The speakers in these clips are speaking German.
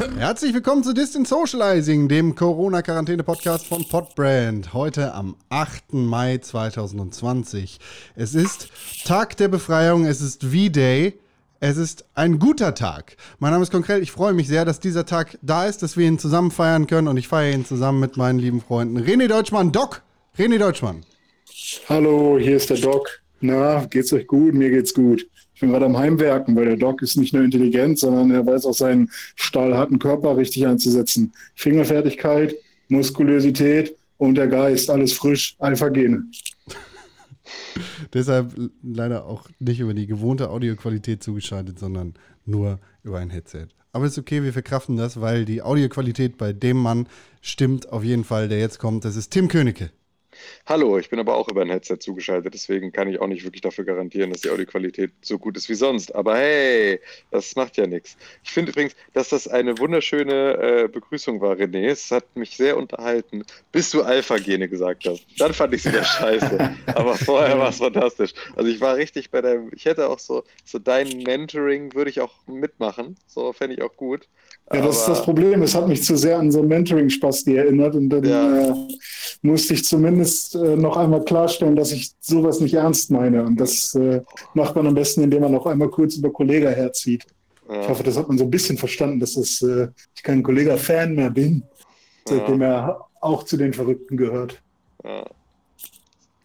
Herzlich willkommen zu Distant Socializing, dem Corona-Quarantäne-Podcast von Podbrand. Heute am 8. Mai 2020. Es ist Tag der Befreiung, es ist V-Day. Es ist ein guter Tag. Mein Name ist Konkret. Ich freue mich sehr, dass dieser Tag da ist, dass wir ihn zusammen feiern können. Und ich feiere ihn zusammen mit meinen lieben Freunden René Deutschmann, Doc. René Deutschmann. Hallo, hier ist der Doc. Na, geht's euch gut? Mir geht's gut. Ich bin gerade am Heimwerken, weil der Doc ist nicht nur intelligent, sondern er weiß auch seinen stahlharten Körper richtig einzusetzen. Fingerfertigkeit, Muskulosität und der Geist, alles frisch, Alpha-Gene. Deshalb leider auch nicht über die gewohnte Audioqualität zugeschaltet, sondern nur über ein Headset. Aber ist okay, wir verkraften das, weil die Audioqualität bei dem Mann stimmt auf jeden Fall, der jetzt kommt. Das ist Tim Königke. Hallo, ich bin aber auch über ein Headset zugeschaltet, deswegen kann ich auch nicht wirklich dafür garantieren, dass die Audioqualität so gut ist wie sonst. Aber hey, das macht ja nichts. Ich finde übrigens, dass das eine wunderschöne äh, Begrüßung war, René. Es hat mich sehr unterhalten, bis du Alpha-Gene gesagt hast. Dann fand ich es wieder scheiße. aber vorher war es fantastisch. Also ich war richtig bei deinem, ich hätte auch so, so dein Mentoring würde ich auch mitmachen. So fände ich auch gut. Ja, das ist das Problem. Es hat mich zu sehr an so Mentoring-Spaß erinnert und dann ja. äh, musste ich zumindest äh, noch einmal klarstellen, dass ich sowas nicht ernst meine. Und das äh, macht man am besten, indem man auch einmal kurz über Kollega herzieht. Ja. Ich hoffe, das hat man so ein bisschen verstanden, dass das, äh, ich kein Kollega-Fan mehr bin, seitdem ja. er auch zu den Verrückten gehört.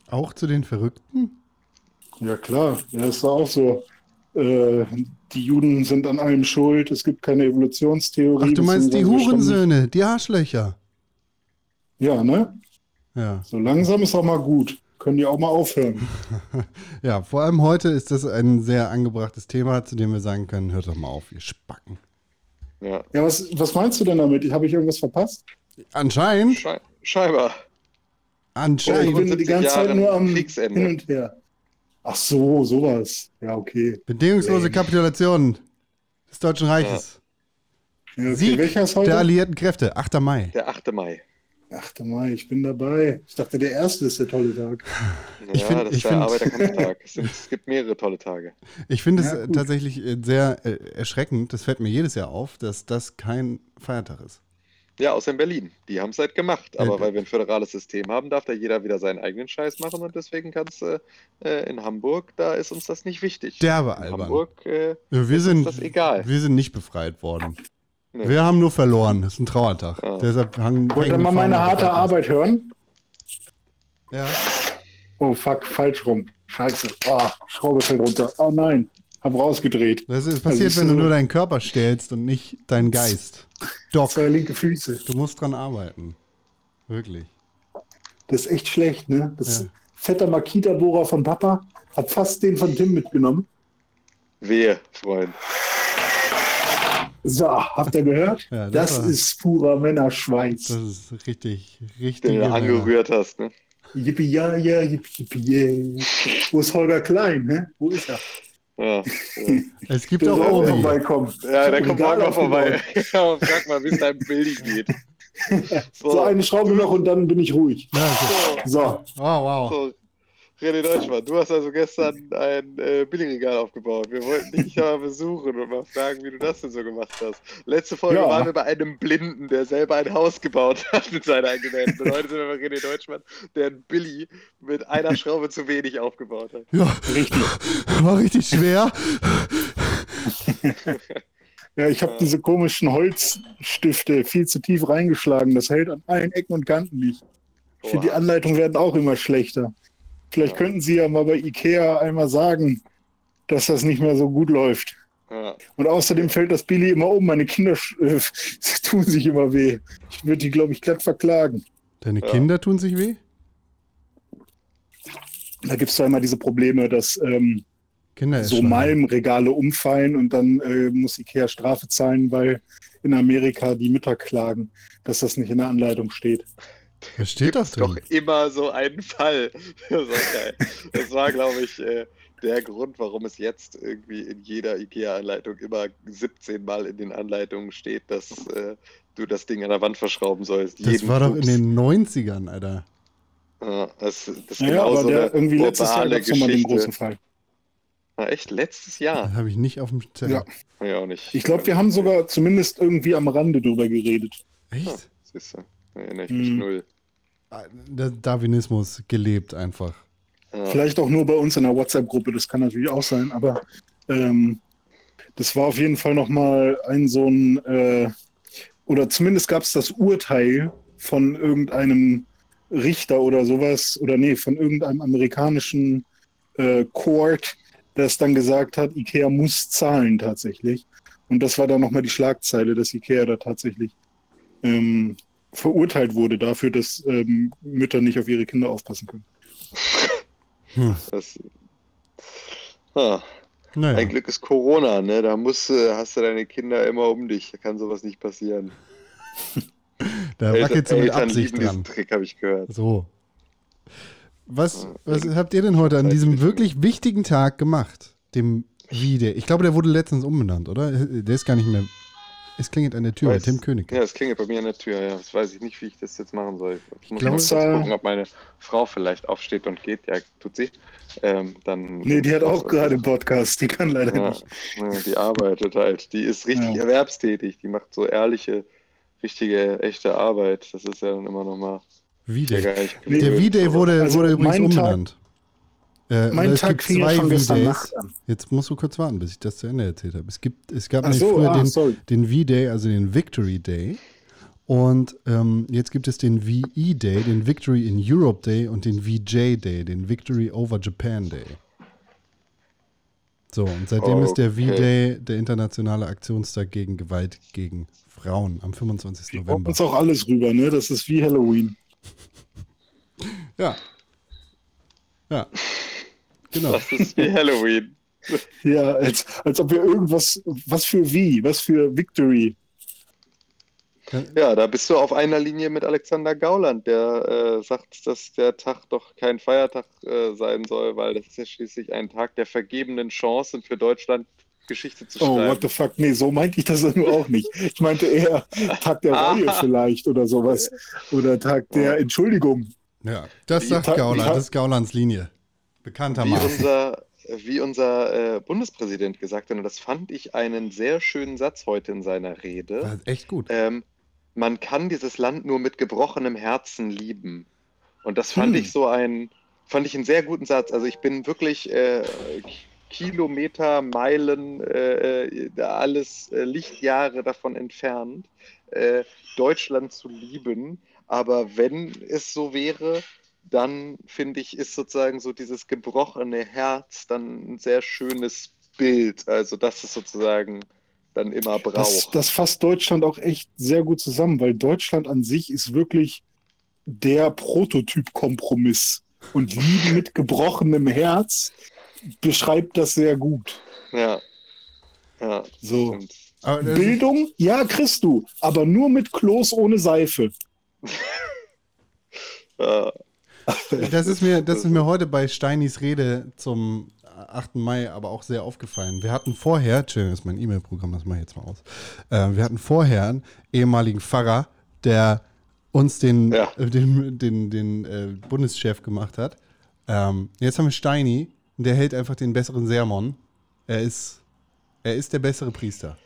Auch zu den Verrückten? Ja, klar. Ja, ist auch so. Die Juden sind an allem schuld, es gibt keine Evolutionstheorie. Ach, du meinst die Hurensöhne, die Arschlöcher. Ja, ne? Ja. So langsam ist auch mal gut. Können die auch mal aufhören. ja, vor allem heute ist das ein sehr angebrachtes Thema, zu dem wir sagen können, hört doch mal auf, ihr Spacken. Ja, ja was, was meinst du denn damit? Habe ich irgendwas verpasst? Anscheinend. Schei scheinbar. Anscheinend. ich bin die ganze Zeit nur am Hin und Her. Ach so, sowas. Ja, okay. Bedingungslose Kapitulation des Deutschen Reiches. Ja. Ja, okay. Sieg der alliierten Kräfte, 8. Mai. Der 8. Mai. 8. Mai, ich bin dabei. Ich dachte, der erste ist der tolle Tag. Ja, ich find, das ist der find, Arbeiterkampftag. es, es, gibt mehrere tolle Tage. Ich finde ja, es tatsächlich äh, sehr äh, erschreckend, das fällt mir jedes Jahr auf, dass das kein Feiertag ist. Ja, außer in Berlin. Die haben es halt gemacht. Aber äh, weil wir ein föderales System haben, darf da jeder wieder seinen eigenen Scheiß machen und deswegen kannst du äh, in Hamburg, da ist uns das nicht wichtig. Derbe albern. In Hamburg äh, wir sind, ist das egal. Wir sind nicht befreit worden. Nee. Wir haben nur verloren. Das ist ein Trauertag. Ah. Deshalb hangen, Wollt ihr mal meine harte Arbeit hören? Ja. Oh fuck, falsch rum. Scheiße. Oh, Schraube fällt runter. Oh nein. Hab rausgedreht. Das ist passiert, also wenn du nur deinen Körper stellst und nicht deinen Geist. Doc. Zwei linke Füße. Du musst dran arbeiten. Wirklich. Das ist echt schlecht, ne? Das ja. fetter Makita-Bohrer von Papa hat fast den von Tim mitgenommen. Wehe, Freund. So, habt ihr gehört? Ja, das, das ist purer Männerschweiß. Das ist richtig, richtig. Den du angerührt hast, ne? Yippie, ja, ja, yippie, yippie, yeah. Wo ist Holger Klein, ne? Wo ist er? Ja, ja. Es gibt auch vorbeikommen. Ja, der kommt morgen mal vorbei. Ja, frag mal, wie es deinem Billy geht. So. so. eine Schraube noch und dann bin ich ruhig. Ja, okay. So. Wow, wow. So. René Deutschmann, du hast also gestern ein äh, Billigregal aufgebaut. Wir wollten dich ja mal besuchen und mal fragen, wie du das denn so gemacht hast. Letzte Folge ja. waren wir bei einem Blinden, der selber ein Haus gebaut hat mit seiner eigenen Und heute sind wir bei René Deutschmann, der ein Billy mit einer Schraube zu wenig aufgebaut hat. Ja, richtig. War richtig schwer. Ja, ich habe ja. diese komischen Holzstifte viel zu tief reingeschlagen. Das hält an allen Ecken und Kanten nicht. Ich finde, die Anleitungen werden auch immer schlechter. Vielleicht könnten Sie ja mal bei Ikea einmal sagen, dass das nicht mehr so gut läuft. Ja. Und außerdem fällt das Billy immer um. Meine Kinder äh, tun sich immer weh. Ich würde die, glaube ich, glatt verklagen. Deine ja. Kinder tun sich weh? Da gibt es zwar immer diese Probleme, dass ähm, so Malmregale umfallen und dann äh, muss Ikea Strafe zahlen, weil in Amerika die Mütter klagen, dass das nicht in der Anleitung steht. Was steht das doch immer so einen Fall. Das war geil. Das war, glaube ich, äh, der Grund, warum es jetzt irgendwie in jeder IKEA-Anleitung immer 17 Mal in den Anleitungen steht, dass äh, du das Ding an der Wand verschrauben sollst. Das war doch in den 90ern, Alter. Ja, das, das ist ja, genau aber so der, irgendwie letztes Jahr gab es den großen Fall. Na echt, letztes Jahr? Habe ich nicht auf dem Zettel. Ja. Ja, auch nicht. Ich glaube, wir haben sogar zumindest irgendwie am Rande drüber geredet. Echt? Siehst du, da erinnere ich mich Hm. null. Der Darwinismus gelebt einfach. Vielleicht auch nur bei uns in der WhatsApp-Gruppe, das kann natürlich auch sein, aber ähm, das war auf jeden Fall nochmal ein so ein, äh, oder zumindest gab es das Urteil von irgendeinem Richter oder sowas, oder nee, von irgendeinem amerikanischen äh, Court, das dann gesagt hat, Ikea muss zahlen tatsächlich. Und das war dann nochmal die Schlagzeile, dass Ikea da tatsächlich ähm, verurteilt wurde dafür, dass ähm, Mütter nicht auf ihre Kinder aufpassen können. Das, ah, Naja. Ein Glück ist Corona, ne? Da musst, du- hast du deine Kinder immer um dich. Da kann sowas nicht passieren. Da wackelt sie mit Eltern Absicht dran. Trick, habe ich gehört. So. Was, was habt ihr denn heute an diesem wirklich wichtigen Tag gemacht? Dem Wie-Day. Ich glaube, der wurde letztens umbenannt, oder? Der ist gar nicht mehr. Es klingelt an der Tür bei Weiß- Tim König. Ja, es klingelt bei mir an der Tür. Ja, das weiß ich nicht, wie ich das jetzt machen soll. Ich muss mal kurz es- gucken, ob meine Frau vielleicht aufsteht und geht. Ja, tut sie. Ähm, dann, Nee, die hat auch gerade einen Podcast, die kann leider Ja, nicht. ja, die arbeitet halt. Die ist richtig Ja. erwerbstätig. Die macht so ehrliche, richtige, echte Arbeit. Das ist ja dann immer nochmal Nee, Der aber- wurde, Also wurde übrigens umbenannt. Äh, Mein Tag fing ja schon gestern. Nacht an. Jetzt musst du kurz warten, bis ich das zu Ende erzählt habe. Es, gibt, es gab so, früher ah, den, sorry. den V-Day, also den Victory Day. Und ähm, jetzt gibt es den VE Day, den Victory in Europe Day und den VJ Day, den Victory over Japan Day. So, und seitdem ist der Okay. V-Day der internationale Aktionstag gegen Gewalt gegen Frauen am 25. Wir November. uns auch alles rüber, ne? Das ist wie Halloween. Ja. Ja. Genau. Das ist wie Halloween. Ja, als, als ob wir irgendwas, was für wie, was für Victory. Ja, da bist du auf einer Linie mit Alexander Gauland, der äh, sagt, dass der Tag doch kein Feiertag äh, sein soll, weil das ist ja schließlich ein Tag der vergebenen Chancen für Deutschland, Geschichte zu Oh, schreiben. what the fuck? Nee, so meinte ich das nur auch nicht. Ich meinte eher Tag der Reue vielleicht oder sowas. Oder Tag der Entschuldigung. Ja, das sagt Gauland, das ist Gaulands Linie. Wie Bekanntermaßen. unser, wie unser äh, Bundespräsident gesagt hat, und das fand ich einen sehr schönen Satz heute in seiner Rede. War echt gut. Ähm, man kann dieses Land nur mit gebrochenem Herzen lieben. Und das fand Hm. ich so ein, fand ich einen sehr guten Satz. Also ich bin wirklich äh, Kilometer, Meilen, äh, äh, alles äh, Lichtjahre davon entfernt, äh, Deutschland zu lieben. Aber wenn es so wäre, dann finde ich, ist sozusagen so dieses gebrochene Herz dann ein sehr schönes Bild. Also das ist sozusagen dann immer braucht. Das, das fasst Deutschland auch echt sehr gut zusammen, weil Deutschland an sich ist wirklich der Prototyp-Kompromiss. Und Lieben mit gebrochenem Herz beschreibt das sehr gut. Ja. Ja, So. Bildung, ja, kriegst du, aber nur mit Klos ohne Seife. Ja, das, ist mir, das ist mir heute bei Steinis Rede zum 8. Mai aber auch sehr aufgefallen. Wir hatten vorher, Entschuldigung, das ist mein E-Mail-Programm, das mache ich jetzt mal aus. Äh, wir hatten vorher einen ehemaligen Pfarrer, der uns den, Ja. äh, den, den, den äh, Bundeschef gemacht hat. Ähm, jetzt haben wir Steini, der hält einfach den besseren Sermon. Er ist, er ist der bessere Priester.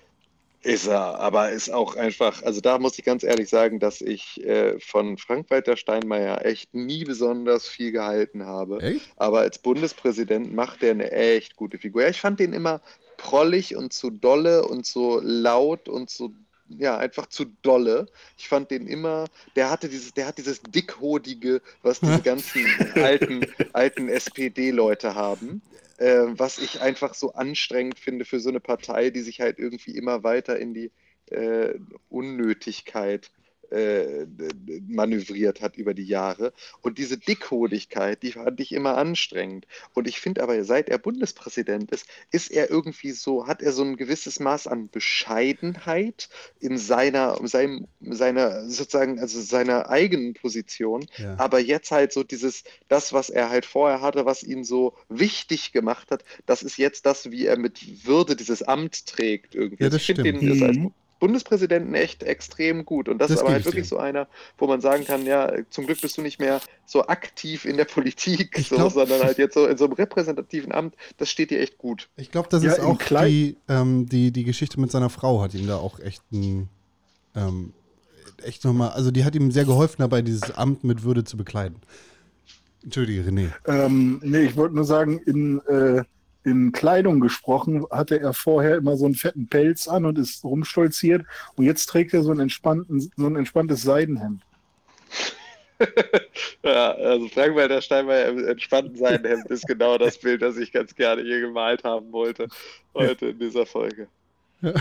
Ist er, aber ist auch einfach, also da muss ich ganz ehrlich sagen, dass ich äh, von Frank-Walter Steinmeier echt nie besonders viel gehalten habe. Echt? Aber als Bundespräsident macht er eine echt gute Figur. Ja, ich fand den immer prollig und zu dolle und so laut und so, ja, einfach zu dolle. Ich fand den immer, der hatte dieses, der hat dieses dickhodige, was diese ganzen alten, alten SPD-Leute haben. Äh, was ich einfach so anstrengend finde für so eine Partei, die sich halt irgendwie immer weiter in die äh, Unnötigkeit äh, manövriert hat über die Jahre. Und diese Dickhodigkeit, die fand ich immer anstrengend. Und ich finde aber, seit er Bundespräsident ist, ist er irgendwie so, hat er so ein gewisses Maß an Bescheidenheit in seiner, seinem, seiner, sozusagen, also seiner eigenen Position. Ja. Aber jetzt halt so dieses, das, was er halt vorher hatte, was ihn so wichtig gemacht hat, das ist jetzt das, wie er mit Würde dieses Amt trägt irgendwie. Ja, Also das ich stimmt. den ist als, Mhm. Bundespräsidenten echt extrem gut. Und das, Das ist aber halt ich wirklich dir. so einer, wo man sagen kann, ja, zum Glück bist du nicht mehr so aktiv in der Politik, so, glaub- sondern halt jetzt so in so einem repräsentativen Amt, das steht dir echt gut. Ich glaube, das Ja, ist auch die, ähm, die, die Geschichte mit seiner Frau hat ihm da auch echt ein, ähm, echt nochmal, also die hat ihm sehr geholfen dabei, dieses Amt mit Würde zu bekleiden. Entschuldige, René. Ähm, nee, ich wollte nur sagen, in, äh, in Kleidung gesprochen, hatte er vorher immer so einen fetten Pelz an und ist rumstolziert. Und jetzt trägt er so ein, entspannten, so ein entspanntes Seidenhemd. Ja, also Frank-Walter Steinmeier im entspannten Seidenhemd ist genau das Bild, das ich ganz gerne hier gemalt haben wollte, heute in dieser Folge. Ja,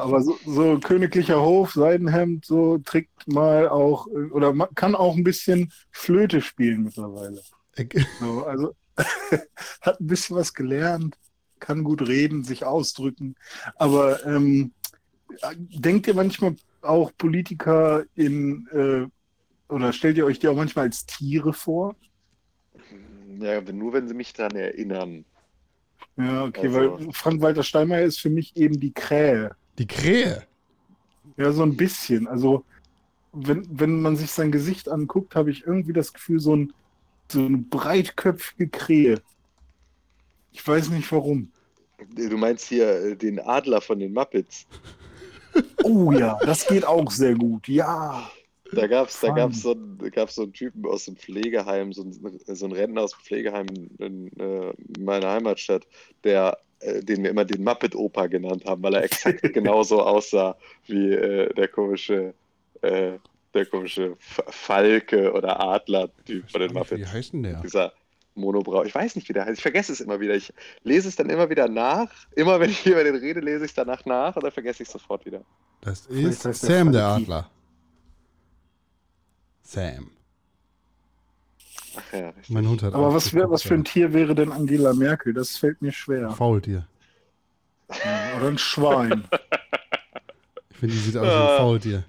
aber so, so königlicher Hof, Seidenhemd, so trägt mal auch, oder man kann auch ein bisschen Flöte spielen mittlerweile. So, also hat ein bisschen was gelernt, kann gut reden, sich ausdrücken. Aber ähm, denkt ihr manchmal auch Politiker in, äh, oder stellt ihr euch die auch manchmal als Tiere vor? Ja, nur wenn sie mich daran erinnern. Ja, okay, Also- weil Frank-Walter Steinmeier ist für mich eben die Krähe. Die Krähe. Ja, so ein bisschen. Also, wenn, wenn man sich sein Gesicht anguckt, habe ich irgendwie das Gefühl, so, ein, so eine breitköpfige Krähe. Ich weiß nicht warum. Du meinst hier äh, den Adler von den Muppets. Oh ja, das geht auch sehr gut. Ja. Da gab es da Fun. gab's so, einen- da gab's so einen Typen aus dem Pflegeheim, so einen, so einen Rentner aus dem Pflegeheim in, äh, meiner Heimatstadt, der, äh, den wir immer den Muppet-Opa genannt haben, weil er exakt genauso aussah wie äh, der komische, äh, der komische Falke oder Adler-Typ von den Wie Muppets. heißt denn der? Dieser Monobrau. Ich weiß nicht, wie der heißt. Ich vergesse es immer wieder. Ich lese es dann immer wieder nach. Immer wenn ich über den rede, lese ich es danach nach und dann vergesse ich es sofort wieder. Das ist der Sam der Falki. Adler. Sam. Ach ja, richtig. Mein Hund hat Aber auch was, wär, was für ein Tier wäre denn Angela Merkel? Das fällt mir schwer. Faultier. Ja, Oder ein Schwein. Ich finde, die sieht aus wie Ah. ein Faultier.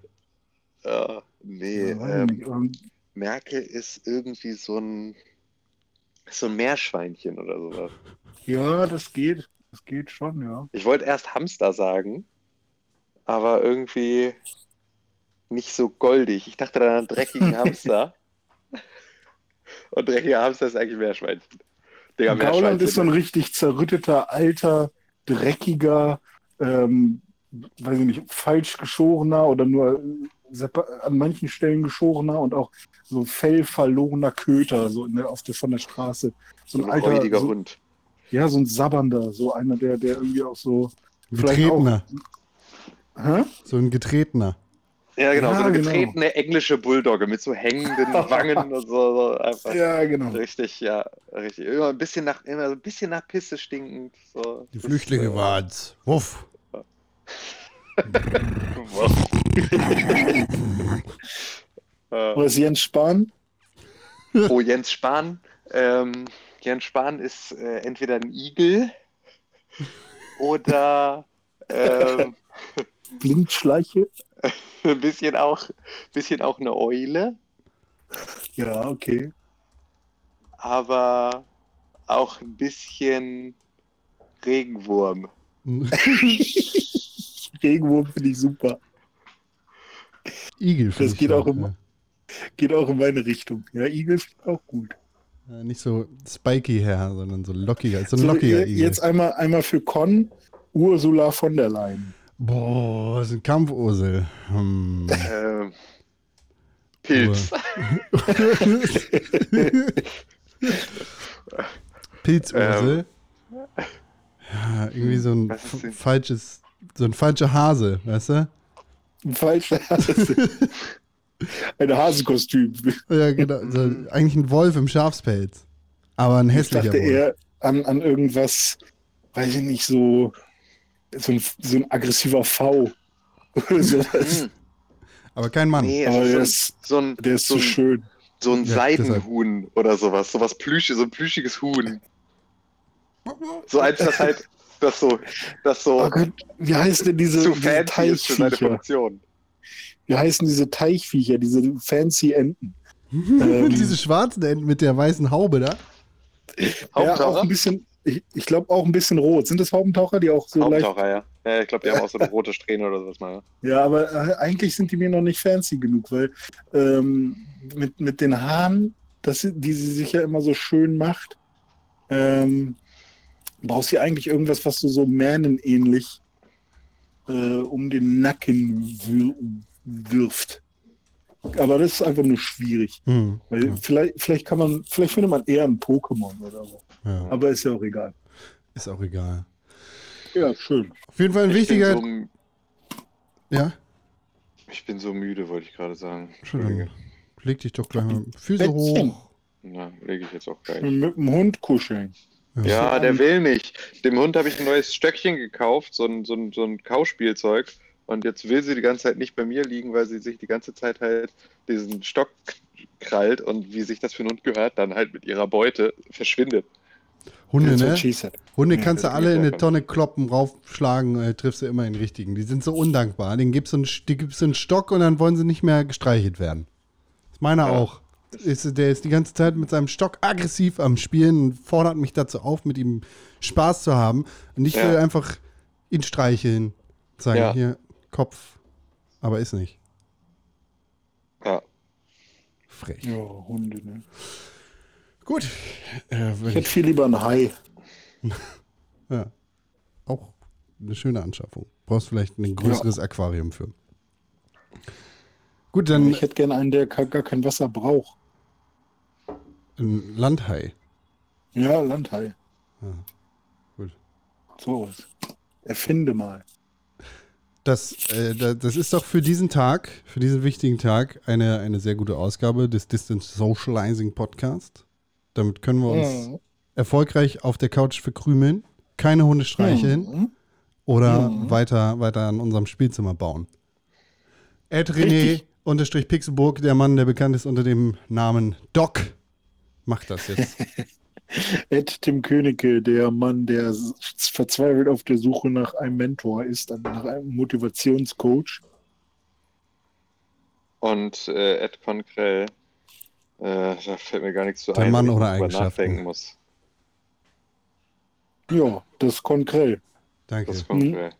Ja, nee, ähm, Merkel ist irgendwie so ein, so ein Meerschweinchen oder sowas. Ja, das geht. Das geht schon, ja. Ich wollte erst Hamster sagen, aber irgendwie nicht so goldig. Ich dachte dann an einen dreckigen Hamster. Und dreckiger Hamster ist eigentlich Meerschweinchen. Digga, Gauland ist so ein Meerschweinchen. richtig zerrütteter, alter, dreckiger, ähm, weiß ich nicht, falsch geschorener oder nur äh, an manchen Stellen geschorener und auch so fellverlorener Köter so in der, auf der, von der Straße. So So ein ein räudiger so, Hund. Ja, so ein sabbernder, so einer, der, der irgendwie auch so. Getretener. Hä? So ein Getretener. Ja, genau, Ja, so eine genau. getretene englische Bulldogge mit so hängenden Wangen und so, so einfach. Ja, genau. Richtig, ja, richtig. Immer ein bisschen nach, immer so ein bisschen nach Pisse stinkend. So. Die Flüchtlinge waren's. Wuff. wow. Oder ist Jens Spahn? oh, Jens Spahn. Ähm, Jens Spahn ist äh, entweder ein Igel oder ähm, Blindschleiche? ein bisschen auch, bisschen auch eine Eule, Ja, okay. aber auch ein bisschen Regenwurm. Regenwurm finde ich super. Igel. Das ich geht auch immer. Geht auch in meine Richtung. Ja, Igel finde ich auch gut. Ja, nicht so spiky her, sondern so lockiger. So ein So, lockiger Igel. jetzt einmal, einmal für Con, Ursula von der Leyen. Boah, das ist ein Kampfursel. Hm. Ähm, Pilz. Pilzursel. Ja, irgendwie so ein falsches, so ein falscher Hase, weißt du? Ein falscher Hase. Ein Hasenkostüm. Ja, genau. So, eigentlich ein Wolf im Schafspelz. Aber ein Ich hässlicher dachte Wolf. eher an, an irgendwas, weiß ich nicht, so, so, ein, so ein aggressiver V. Oder sowas. Hm, Aber kein Mann. nee, Aber der ist so ein, der ist so so ein, schön. so ein Ja, Seidenhuhn oder sowas. Sowas Plüsche, so ein plüschiges Huhn. So eins, das halt, das so, das so Oh Gott, wie heißen denn diese, zu diese fancy ist für seine Teichviecher? Funktion. Wie heißen diese Teichviecher, diese fancy Enten? ähm, Diese schwarzen Enten mit der weißen Haube da. Ja, auch ein bisschen, ich, ich glaube auch ein bisschen rot. Sind das Haubentaucher, die auch so leicht. Haupttaucher, ja. Ja, ich glaube, die haben auch so eine rote Strähne oder sowas mal. Ja, aber äh, eigentlich sind die mir noch nicht fancy genug, weil ähm, mit, mit den Haaren, das, die sie sich ja immer so schön macht, ähm, brauchst du eigentlich irgendwas, was du so mähnenähnlich äh, um den Nacken wir wirft. Aber das ist einfach nur schwierig. Hm. Weil Ja. vielleicht, vielleicht kann man, vielleicht findet man eher ein Pokémon oder so. Ja, Aber ist ja auch egal. ist auch egal. Ja, schön. Auf jeden Fall ein Ich bin, wichtiger. so, Ja, ich bin so müde, wollte ich gerade sagen. schon. Entschuldige. Leg dich doch gleich mal Füße Bettchen. hoch. Na, lege ich jetzt auch gleich. Mit dem Hund kuscheln. Ja, der will nicht. Dem Hund habe ich ein neues Stöckchen gekauft, so ein, so ein, so ein Kauspielzeug. Und jetzt will sie die ganze Zeit nicht bei mir liegen, weil sie sich die ganze Zeit halt diesen Stock krallt und wie sich das für einen Hund gehört, dann halt mit ihrer Beute verschwindet. Hunde, ne? Hunde kannst du alle in eine. Tonne kloppen, raufschlagen, äh, triffst du immer den richtigen. Die sind so undankbar. Den gibst du einen, die gibst du einen Stock und dann wollen sie nicht mehr gestreichelt werden. Das ist meiner Ja. auch. Ist, der ist die ganze Zeit mit seinem Stock aggressiv am Spielen und fordert mich dazu auf, mit ihm Spaß zu haben. Und ich Ja. will einfach ihn streicheln. Sagen, Ja. hier, Kopf. Aber ist nicht. Ja. Frech. Ja, Hunde, ne? Gut. Äh, Ich hätte viel lieber ein Hai. Ja. Auch eine schöne Anschaffung. Brauchst vielleicht ein größeres Aquarium für. Gut, dann Ich hätte gerne einen, der gar kein Wasser braucht. Ein Landhai. Ja, Landhai. Gut. So. Erfinde mal. Das, äh, da- das ist doch für diesen Tag, für diesen wichtigen Tag, eine, eine sehr gute Ausgabe des Distance Socializing Podcast. Damit können wir uns Mhm. erfolgreich auf der Couch verkrümeln, keine Hunde streicheln Mhm. oder Mhm. weiter, weiter an unserem Spielzimmer bauen. Ed René unterstrich Pixelburg, der Mann, der bekannt ist unter dem Namen Doc, macht das jetzt. Ed Tim Königke, der Mann, der verzweifelt auf der Suche nach einem Mentor ist, nach einem Motivationscoach. Und äh, Ed Konkrell, äh, da fällt mir gar nichts zu Der ein, Mann ich ohne Eigenschaften. nachdenken muss. Ja, das Konkrell. Danke. Das Konkrell.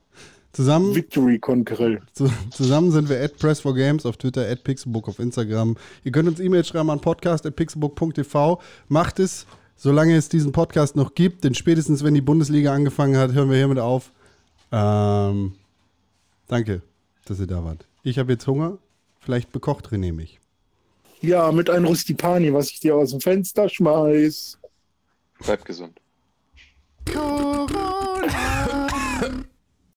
Zusammen Victory Konkrell. Zu, zusammen sind wir at Press4Games auf Twitter, at Pixelbook auf Instagram. Ihr könnt uns E-Mails schreiben an podcast.pixelbook.tv. Macht es, solange es diesen Podcast noch gibt, denn spätestens, wenn die Bundesliga angefangen hat, hören wir hiermit auf. Ähm, danke, dass ihr da wart. Ich habe jetzt Hunger. Vielleicht bekocht René mich. Ja, mit einem Rustipani, was ich dir aus dem Fenster schmeiß. Bleibt gesund. Corona.